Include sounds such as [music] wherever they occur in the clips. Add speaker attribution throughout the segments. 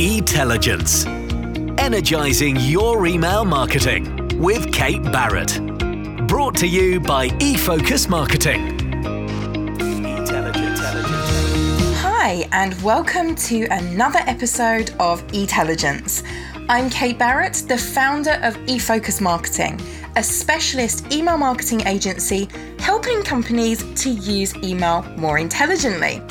Speaker 1: Etelligence. Energizing your email marketing with Kate Barrett. Brought to you by eFocus Marketing.
Speaker 2: Hi, and welcome to another episode of Etelligence. I'm Kate Barrett, the founder of eFocus Marketing, a specialist email marketing agency helping companies to use email more intelligently.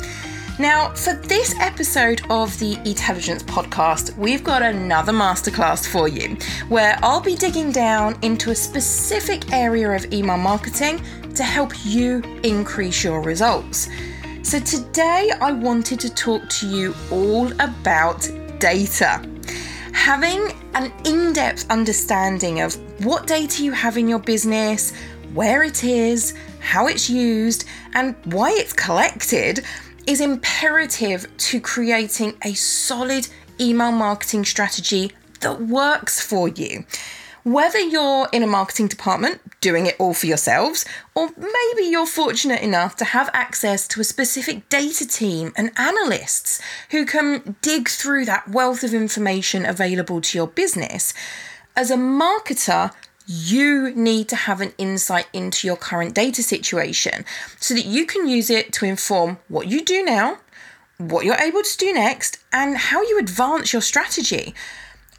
Speaker 2: Now, for this episode of the Etelligence podcast, we've got another masterclass for you where I'll be digging down into a specific area of email marketing to help you increase your results. So, today I wanted to talk to you all about data. Having an in depth understanding of what data you have in your business, where it is, how it's used, and why it's collected is imperative to creating a solid email marketing strategy that works for you. Whether you're in a marketing department doing it all for yourselves, or maybe you're fortunate enough to have access to a specific data team and analysts who can dig through that wealth of information available to your business, as a marketer, you need to have an insight into your current data situation so that you can use it to inform what you do now, what you're able to do next, and how you advance your strategy.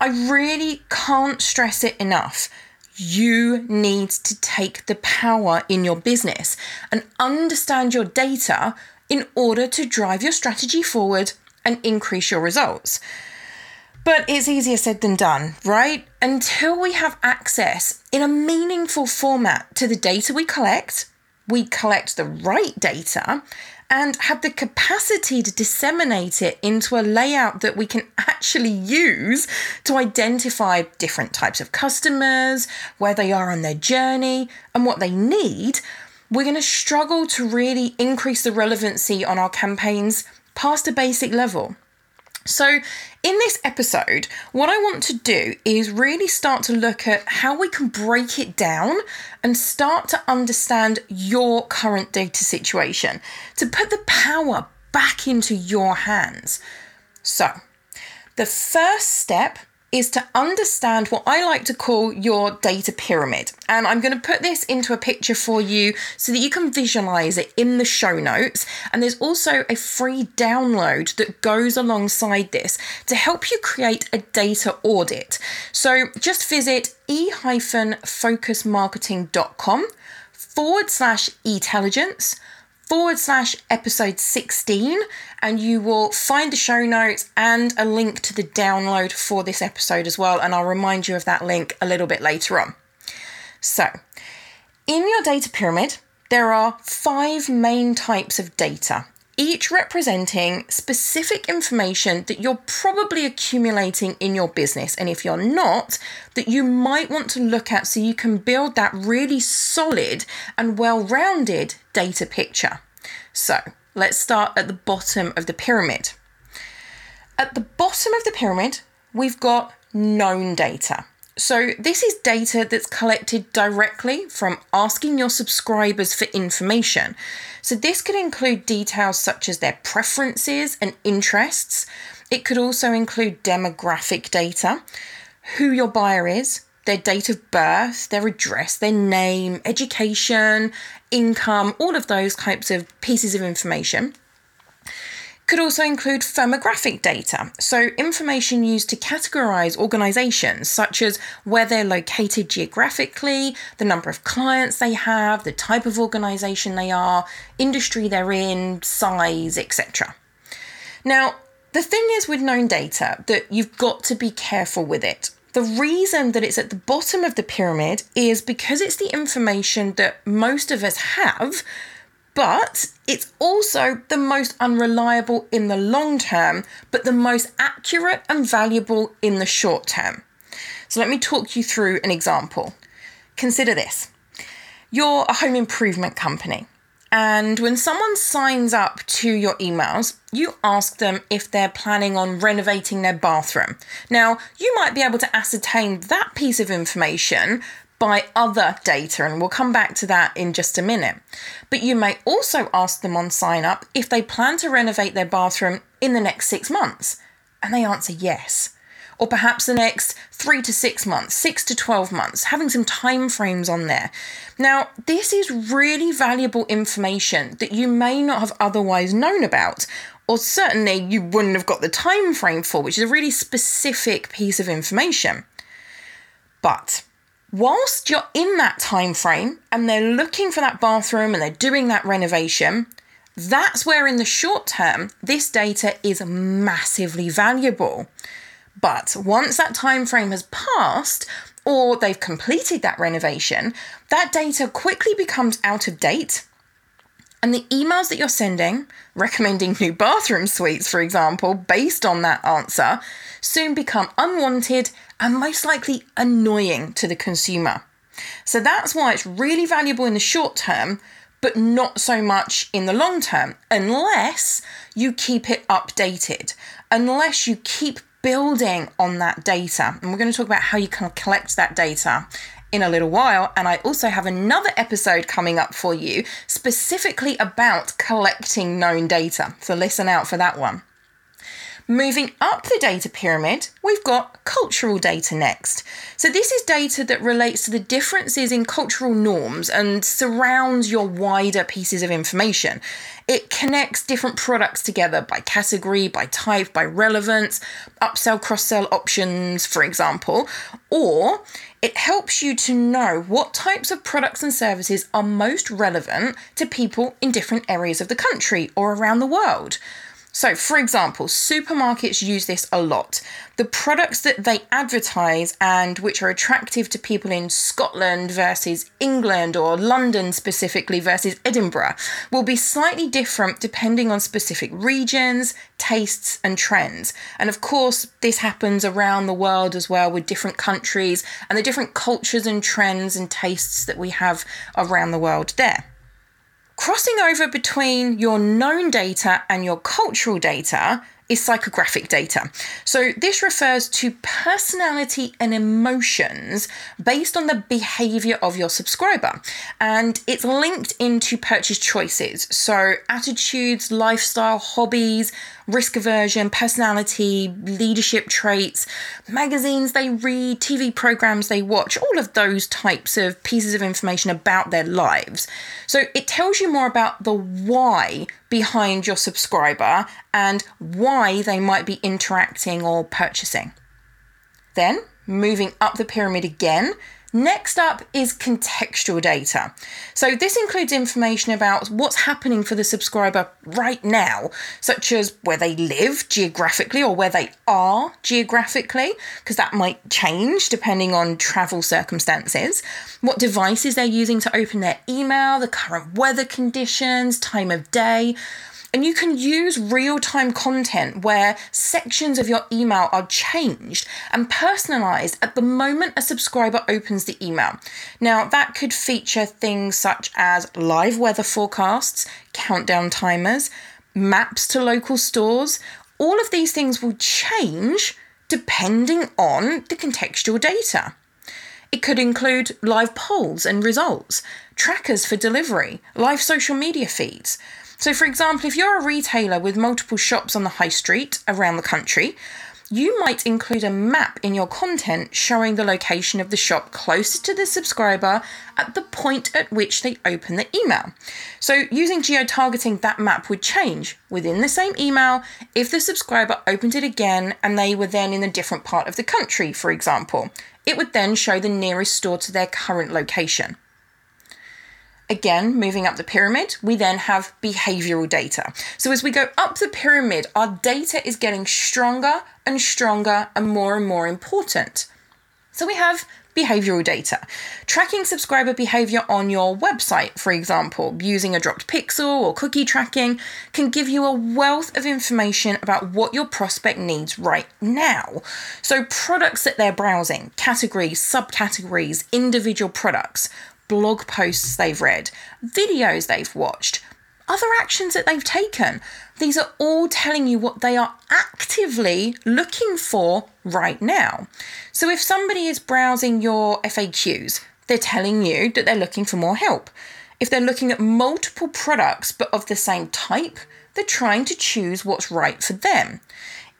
Speaker 2: I really can't stress it enough. You need to take the power in your business and understand your data in order to drive your strategy forward and increase your results. But it's easier said than done, right? Until we have access in a meaningful format to the data we collect, we collect the right data and have the capacity to disseminate it into a layout that we can actually use to identify different types of customers, where they are on their journey, and what they need, we're going to struggle to really increase the relevancy on our campaigns past a basic level. So, in this episode, what I want to do is really start to look at how we can break it down and start to understand your current data situation to put the power back into your hands. So, the first step is to understand what I like to call your data pyramid. And I'm going to put this into a picture for you so that you can visualize it in the show notes. And there's also a free download that goes alongside this to help you create a data audit. So just visit e-focusmarketing.com forward slash etelligence forward slash episode 16, and you will find the show notes and a link to the download for this episode as well. And I'll remind you of that link a little bit later on. So, in your data pyramid, there are five main types of data, each representing specific information that you're probably accumulating in your business. And if you're not, that you might want to look at so you can build that really solid and well rounded data picture. So let's start at the bottom of the pyramid. At the bottom of the pyramid, we've got known data. So, this is data that's collected directly from asking your subscribers for information. So, this could include details such as their preferences and interests. It could also include demographic data, who your buyer is, their date of birth, their address, their name, education, income, all of those types of pieces of information. Could also include firmographic data, so information used to categorize organizations, such as where they're located geographically, the number of clients they have, the type of organization they are, industry they're in, size, etc. Now, the thing is with known data that you've got to be careful with it. The reason that it's at the bottom of the pyramid is because it's the information that most of us have, but it's also the most unreliable in the long term, but the most accurate and valuable in the short term. So let me talk you through an example. Consider this you're a home improvement company. And when someone signs up to your emails, you ask them if they're planning on renovating their bathroom. Now, you might be able to ascertain that piece of information by other data, and we'll come back to that in just a minute. But you may also ask them on sign up if they plan to renovate their bathroom in the next six months. and they answer yes. Or perhaps the next three to six months, six to 12 months, having some time frames on there. Now, this is really valuable information that you may not have otherwise known about, or certainly you wouldn't have got the time frame for, which is a really specific piece of information. But whilst you're in that time frame and they're looking for that bathroom and they're doing that renovation, that's where in the short term this data is massively valuable. But once that time frame has passed or they've completed that renovation, that data quickly becomes out of date. And the emails that you're sending, recommending new bathroom suites, for example, based on that answer, soon become unwanted and most likely annoying to the consumer. So that's why it's really valuable in the short term, but not so much in the long term, unless you keep it updated, unless you keep building on that data. And we're going to talk about how you can collect that data in a little while. And I also have another episode coming up for you specifically about collecting known data. So listen out for that one. Moving up the data pyramid, we've got cultural data next. So, this is data that relates to the differences in cultural norms and surrounds your wider pieces of information. It connects different products together by category, by type, by relevance, upsell, cross sell options, for example, or it helps you to know what types of products and services are most relevant to people in different areas of the country or around the world. So, for example, supermarkets use this a lot. The products that they advertise and which are attractive to people in Scotland versus England or London specifically versus Edinburgh will be slightly different depending on specific regions, tastes, and trends. And of course, this happens around the world as well with different countries and the different cultures and trends and tastes that we have around the world there. Crossing over between your known data and your cultural data is psychographic data. So, this refers to personality and emotions based on the behavior of your subscriber, and it's linked into purchase choices. So, attitudes, lifestyle, hobbies, risk aversion, personality, leadership traits, magazines they read, TV programs they watch, all of those types of pieces of information about their lives. So, it tells you more about the why behind your subscriber and why they might be interacting or purchasing. Then, moving up the pyramid again, Next up is contextual data. So, this includes information about what's happening for the subscriber right now, such as where they live geographically or where they are geographically, because that might change depending on travel circumstances, what devices they're using to open their email, the current weather conditions, time of day, and you can use real time content where sections of your email are changed and personalized at the moment a subscriber opens the email. Now, that could feature things such as live weather forecasts, countdown timers, maps to local stores. All of these things will change depending on the contextual data. It could include live polls and results, trackers for delivery, live social media feeds. So, for example, if you're a retailer with multiple shops on the high street around the country, you might include a map in your content showing the location of the shop closest to the subscriber at the point at which they open the email. So, using geo targeting, that map would change within the same email if the subscriber opened it again and they were then in a different part of the country, for example. It would then show the nearest store to their current location. Again, moving up the pyramid, we then have behavioral data. So as we go up the pyramid, our data is getting stronger and stronger and more and more important. So we have behavioral data. Tracking subscriber behavior on your website, for example, using a dropped pixel or cookie tracking, can give you a wealth of information about what your prospect needs right now. So, products that they're browsing, categories, subcategories, individual products blog posts they've read, videos they've watched, other actions that they've taken. These are all telling you what they are actively looking for right now. So if somebody is browsing your FAQs, they're telling you that they're looking for more help. If they're looking at multiple products but of the same type, they're trying to choose what's right for them.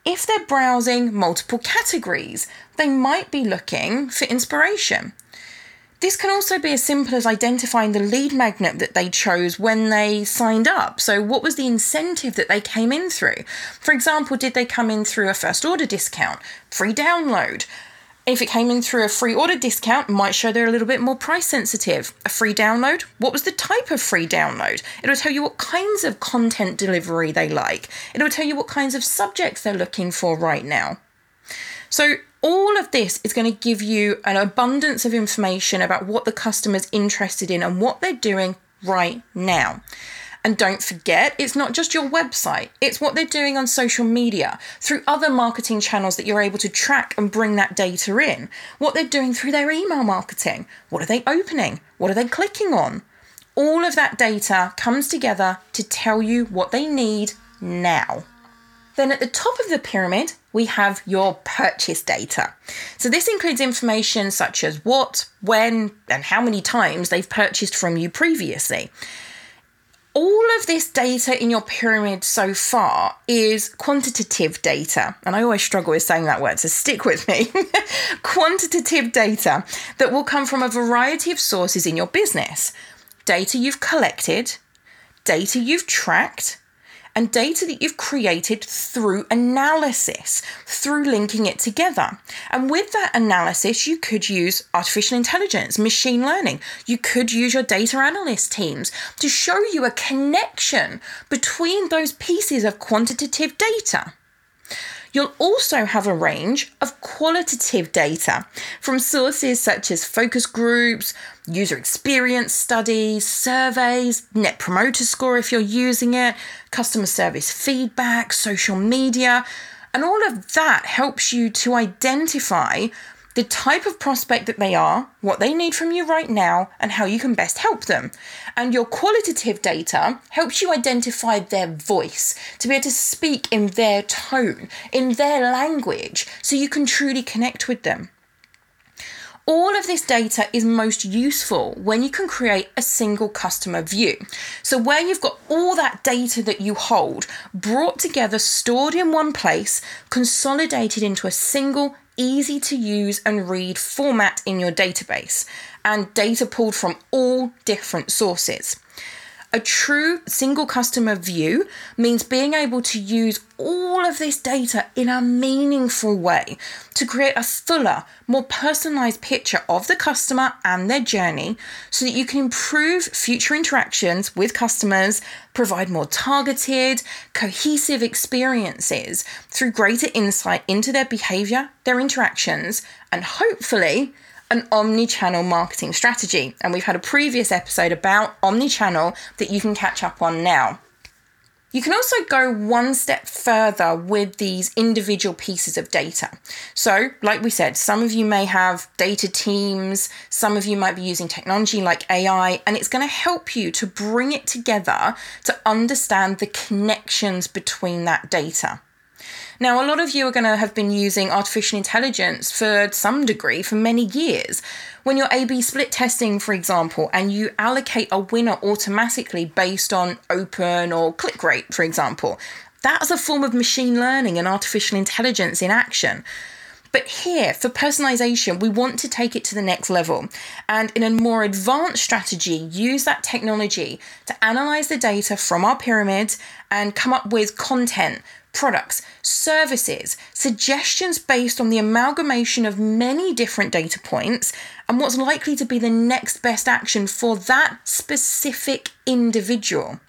Speaker 2: if they're browsing multiple categories, they might be looking for inspiration. This can also be as simple as identifying the lead magnet that they chose when they signed up. So, what was the incentive that they came in through? For example, did they come in through a first order discount, free download? If it came in through a free order discount, might show they're a little bit more price sensitive. A free download, what was the type of free download? It'll tell you what kinds of content delivery they like. It'll tell you what kinds of subjects they're looking for right now. So, all of this is going to give you an abundance of information about what the customer's interested in and what they're doing right now. And don't forget, it's not just your website, it's what they're doing on social media, through other marketing channels that you're able to track and bring that data in. What they're doing through their email marketing. What are they opening? What are they clicking on? All of that data comes together to tell you what they need now. Then at the top of the pyramid, we have your purchase data. So this includes information such as what, when, and how many times they've purchased from you previously. All of this data in your pyramid so far is quantitative data. And I always struggle with saying that word, so stick with me. [laughs] quantitative data that will come from a variety of sources in your business. Data you've collected, data you've tracked, and data that you've created through analysis, through linking it together. And with that analysis, you could use artificial intelligence, machine learning. You could use your data analyst teams to show you a connection between those pieces of quantitative data. You'll also have a range of qualitative data from sources such as focus groups, user experience studies, surveys, net promoter score if you're using it, customer service feedback, social media, and all of that helps you to identify the type of prospect that they are, what they need from you right now, and how you can best help them. And your qualitative data helps you identify their voice, to be able to speak in their tone, in their language, so you can truly connect with them. All of this data is most useful when you can create a single customer view. So, where you've got all that data that you hold brought together, stored in one place, consolidated into a single easy to use and read format in your database, and data pulled from all different sources. A true single customer view means being able to use all of this data in a meaningful way to create a fuller, more personalized picture of the customer and their journey so that you can improve future interactions with customers, provide more targeted, cohesive experiences through greater insight into their behavior, their interactions, and hopefully an omni channel marketing strategy. And we've had a previous episode about omni channel that you can catch up on now. You can also go one step further with these individual pieces of data. So, like we said, some of you may have data teams, some of you might be using technology like AI, and it's going to help you to bring it together to understand the connections between that data. Now, a lot of you are going to have been using artificial intelligence for some degree for many years. When you're A B split testing, for example, and you allocate a winner automatically based on open or click rate, for example, that's a form of machine learning and artificial intelligence in action. But here, for personalization, we want to take it to the next level and, in a more advanced strategy, use that technology to analyze the data from our pyramids and come up with content products, services, suggestions based on the amalgamation of many different data points and what's likely to be the next best action for that specific individual.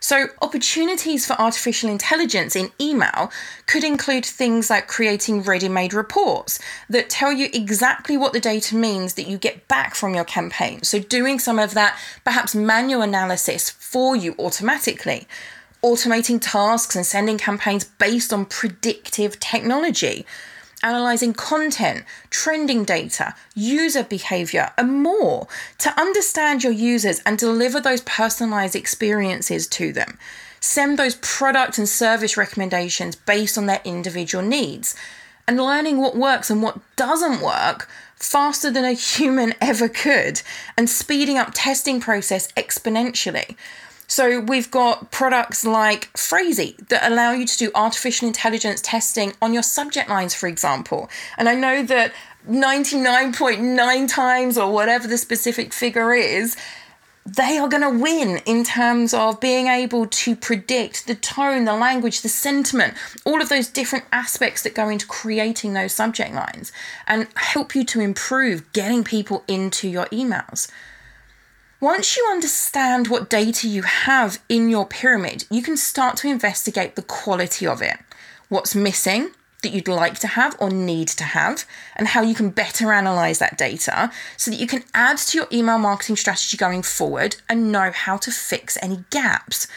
Speaker 2: So, opportunities for artificial intelligence in email could include things like creating ready made reports that tell you exactly what the data means that you get back from your campaign. So, doing some of that perhaps manual analysis for you automatically automating tasks and sending campaigns based on predictive technology, analyzing content, trending data, user behavior, and more to understand your users and deliver those personalized experiences to them. Send those product and service recommendations based on their individual needs. And learning what works and what doesn't work faster than a [laughs] human ever could, and speeding up testing process exponentially So we've got products like Phrasee that allow you to do artificial intelligence testing on your subject lines, for example. And I know that 99.9 times or whatever the specific figure is, they are going to win in terms of being able to predict the tone, the language, the sentiment, all of those different aspects that go into creating those subject lines and help you to improve getting people into your emails. Once you understand what data you have in your pyramid, you can start to investigate the quality of it. What's missing that you'd like to have or need to have, and how you can better analyze that data so that you can add to your email marketing strategy going forward and know how to fix any gaps.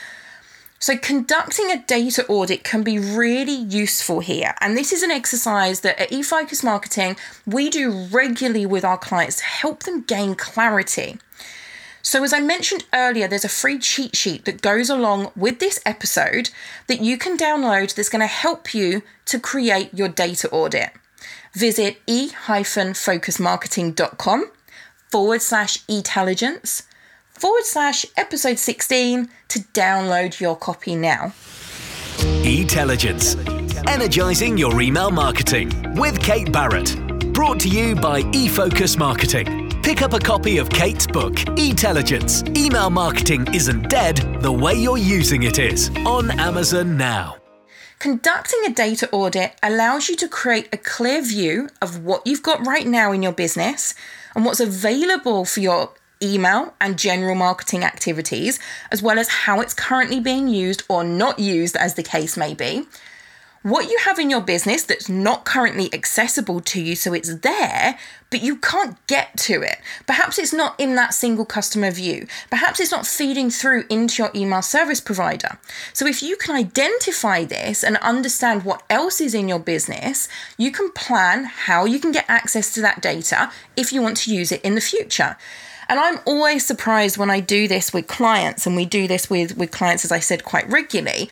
Speaker 2: So, conducting a data audit can be really useful here. And this is an exercise that at eFocus Marketing we do regularly with our clients to help them gain clarity. So, as I mentioned earlier, there's a free cheat sheet that goes along with this episode that you can download that's going to help you to create your data audit. Visit e-focusmarketing.com forward slash etelligence forward slash episode 16 to download your copy now.
Speaker 1: Etelligence, energizing your email marketing with Kate Barrett. Brought to you by eFocus Marketing. Pick up a copy of Kate's book, Etelligence Email Marketing Isn't Dead, the way you're using it is, on Amazon now.
Speaker 2: Conducting a data audit allows you to create a clear view of what you've got right now in your business and what's available for your email and general marketing activities, as well as how it's currently being used or not used, as the case may be what you have in your business that's not currently accessible to you, so it's there, but you can't get to it. Perhaps it's not in that single customer view. Perhaps it's not feeding through into your email service provider. So, if you can identify this and understand what else is in your business, you can plan how you can get access to that data if you want to use it in the future. And I'm always surprised when I do this with clients, and we do this with, with clients, as I said, quite regularly,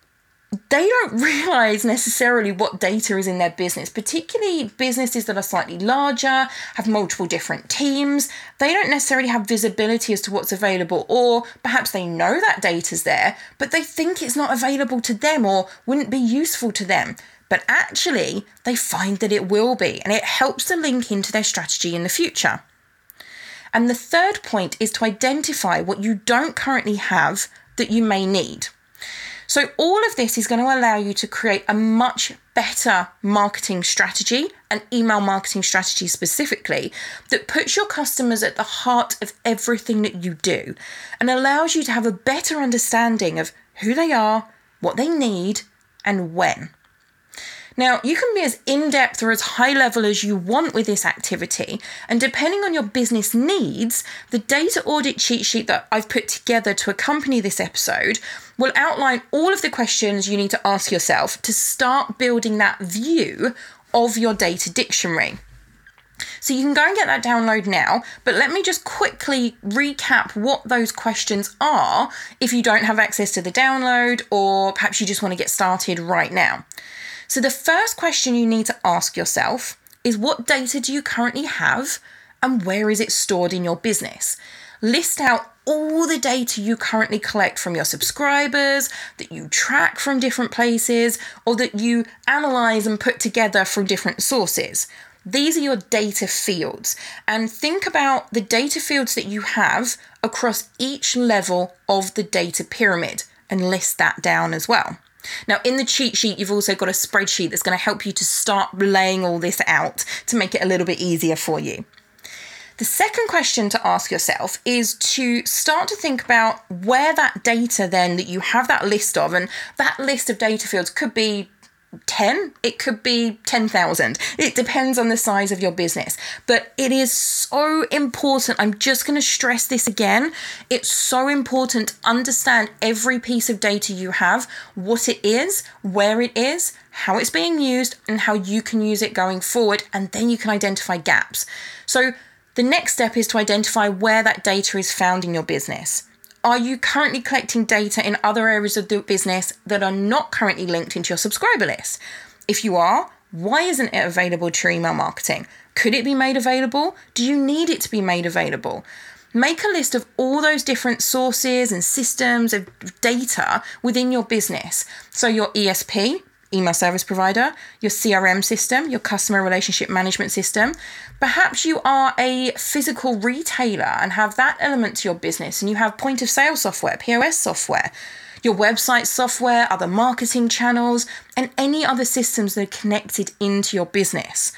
Speaker 2: they don't [laughs] realize necessarily what data is in their business, particularly businesses that are slightly larger, have multiple different teams. They don't necessarily have visibility as to what's available, or perhaps they know that data's there, but they think it's not available to them or wouldn't be useful to them. But actually, they find that it will be, and it helps to link into their strategy in the future. And the third point is to identify what you don't currently have that you may need. So, all of this is going to allow you to create a much better marketing strategy, an email marketing strategy specifically, that puts your customers at the heart of everything that you do and allows you to have a better understanding of who they are, what they need, and when. Now, you can be as in depth or as high level as you want with this activity, and depending on your business needs, the data audit cheat sheet that I've put together to accompany this episode will outline all of the questions you need to ask yourself to start building that view of your data dictionary. So you can go and get that download now, but let me just quickly recap what those questions are if you don't have access to the download or perhaps you just want to get started right now. So, the first question you need to ask yourself is what data do you currently have and where is it stored in your business? List out all the data you currently collect from your subscribers, that you track from different places, or that you analyze and put together from different sources. These are your data fields, and think about the data fields that you have across each level of the data pyramid and list that down as well. Now, in the cheat sheet, you've also got a spreadsheet that's going to help you to start laying all this out to make it a little bit easier for you. The second question to ask yourself is to start to think about where that data then that you have that list of, and that list of data fields could be 10 it could be 10,000 it depends on the size of your business. But it is so important i'm just going to stress this again it's so important to understand every piece of data you have what it is where it is how it's being used and how you can use it going forward and then you can identify gaps. So the next step is to identify where that data is found in your business are you currently collecting data in other areas of the business that are not currently linked into your subscriber list? If you are, why isn't it available to email marketing? Could it be made available? Do you need it to be made available? Make a list of all those different sources and systems of data within your business. So, your ESP, email service provider, your CRM system, your customer relationship management system. Perhaps you are a physical retailer and have that element to your business and you have point of sale software, POS software, your website software, other marketing channels, and any other systems that are connected into your business.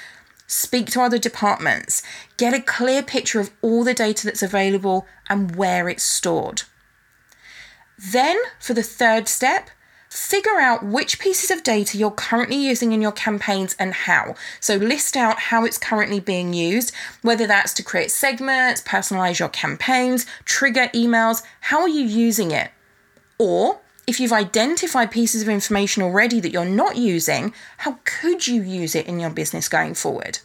Speaker 2: Speak to other departments, get a clear picture of all the data that's available and where it's stored. Then, for the third step, figure out which pieces of data you're currently using in your campaigns and how. So, list out how it's currently being used, whether that's to create segments, personalize your campaigns, trigger emails. How are you using it? Or if you've identified pieces of information already that you're not using, how could you use it in your business going forward?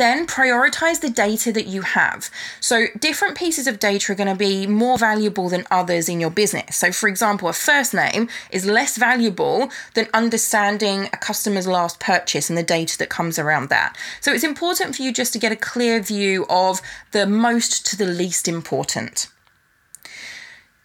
Speaker 2: Then prioritize the data that you have. So, different pieces of data are going to be more valuable than others in your business. So, for example, a first name is less valuable than understanding a customer's last purchase and the data that comes around that. So, it's important for you just to get a clear view of the most to the least important.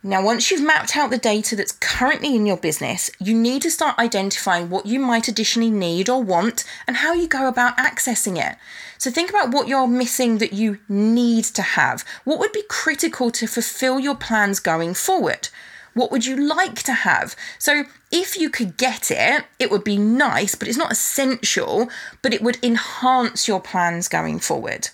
Speaker 2: Now, once you've mapped out the data that's currently in your business, you need to start identifying what you might additionally need or want and how you go about accessing it. So, think about what you're missing that you need to have. What would be critical to fulfill your plans going forward? What would you like to have? So, if you could get it, it would be nice, but it's not essential, but it would enhance your plans going forward.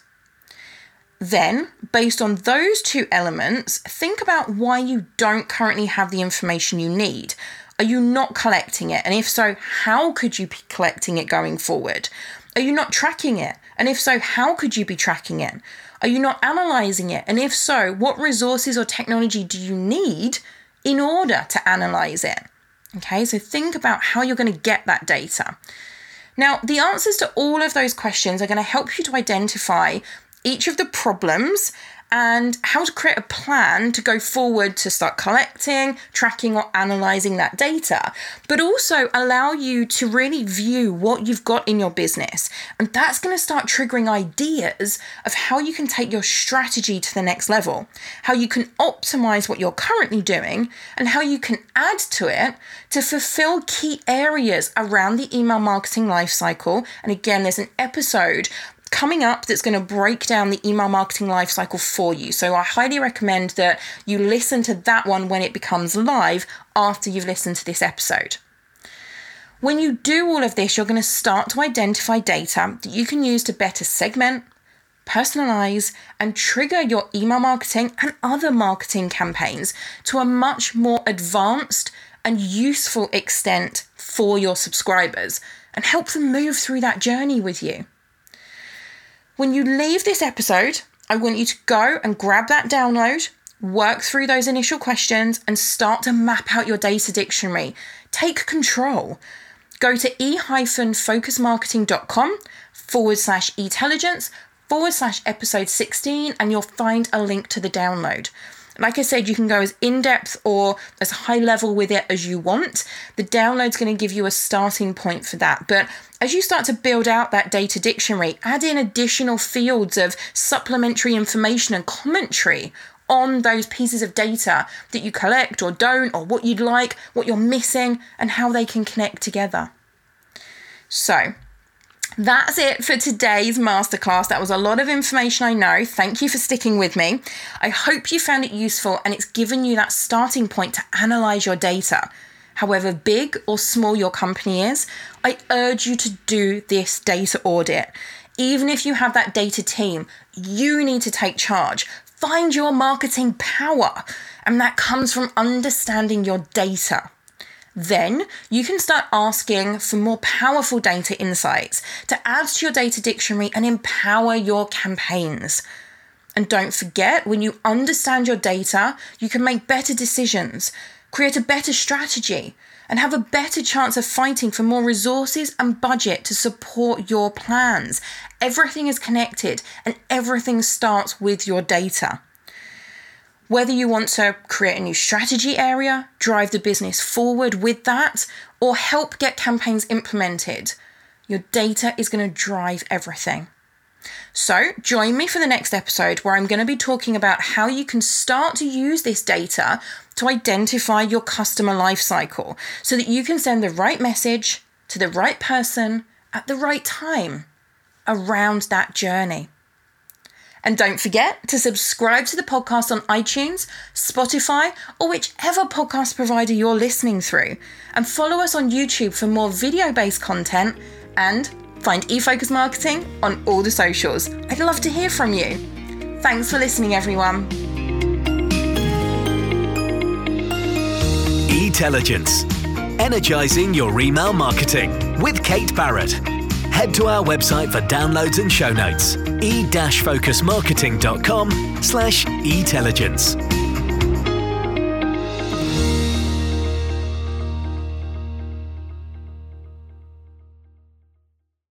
Speaker 2: Then, based on those two elements, think about why you don't currently have the information you need. Are you not collecting it? And if so, how could you be collecting it going forward? Are you not tracking it? And if so, how could you be tracking it? Are you not analyzing it? And if so, what resources or technology do you need in order to analyze it? Okay, so think about how you're going to get that data. Now, the answers to all of those questions are going to help you to identify each of the problems and how to create a plan to go forward to start collecting, tracking, or analyzing that data, but also allow you to really view what you've got in your business. And that's going to start triggering ideas of how you can take your strategy to the next level, how you can optimize what you're currently doing, and how you can add to it to fulfill key areas around the email marketing lifecycle. And again, there's an episode coming up that's going to break down the email marketing lifecycle for you. So I highly recommend that you listen to that one when it becomes live after you've listened to this episode. When you do all of this, you're going to start to identify data that you can use to better segment, personalize, and trigger your email marketing and other marketing campaigns to a much more advanced and useful extent for your subscribers and help them move through that journey with you. When you leave this episode, I want you to go and grab that download, work through those initial questions, and start to map out your data dictionary. Take control. Go to e-focusmarketing.com forward slash etelligence forward slash episode 16 and you'll find a link to the download. Like I said, you can go as in depth or as high level with it as you want. The download's going to give you a starting point for that. But as you start to build out that data dictionary, add in additional fields of supplementary information and commentary on those pieces of data that you collect or don't, or what you'd like, what you're missing, and how they can connect together. So, that's it for today's masterclass. That was a lot of information, I know. Thank you for sticking with me. I hope you found it useful and it's given you that starting point to analyze your data. However big or small your company is, I urge you to do this data audit. Even if you have that data team, you need to take charge. Find your marketing power, and that comes from understanding your data. Then you can start asking for more powerful data insights to add to your data dictionary and empower your campaigns. And don't forget, when you understand your data, you can make better decisions, create a better strategy, and have a better chance of fighting for more resources and budget to support your plans. Everything is connected and everything starts with your data. Whether you want to create a new strategy area, drive the business forward with that, or help get campaigns implemented, your data is going to drive everything. So, join me for the next episode where I'm going to be talking about how you can start to use this data to identify your customer lifecycle so that you can send the right message to the right person at the right time around that journey. And don't forget to subscribe to the podcast on iTunes, Spotify, or whichever podcast provider you're listening through. And follow us on YouTube for more video based content and find eFocus Marketing on all the socials. I'd love to hear from you. Thanks for listening, everyone.
Speaker 1: Etelligence, energizing your email marketing with Kate Barrett. Head to our website for downloads and show notes, e-focusmarketing.com slash etelligence.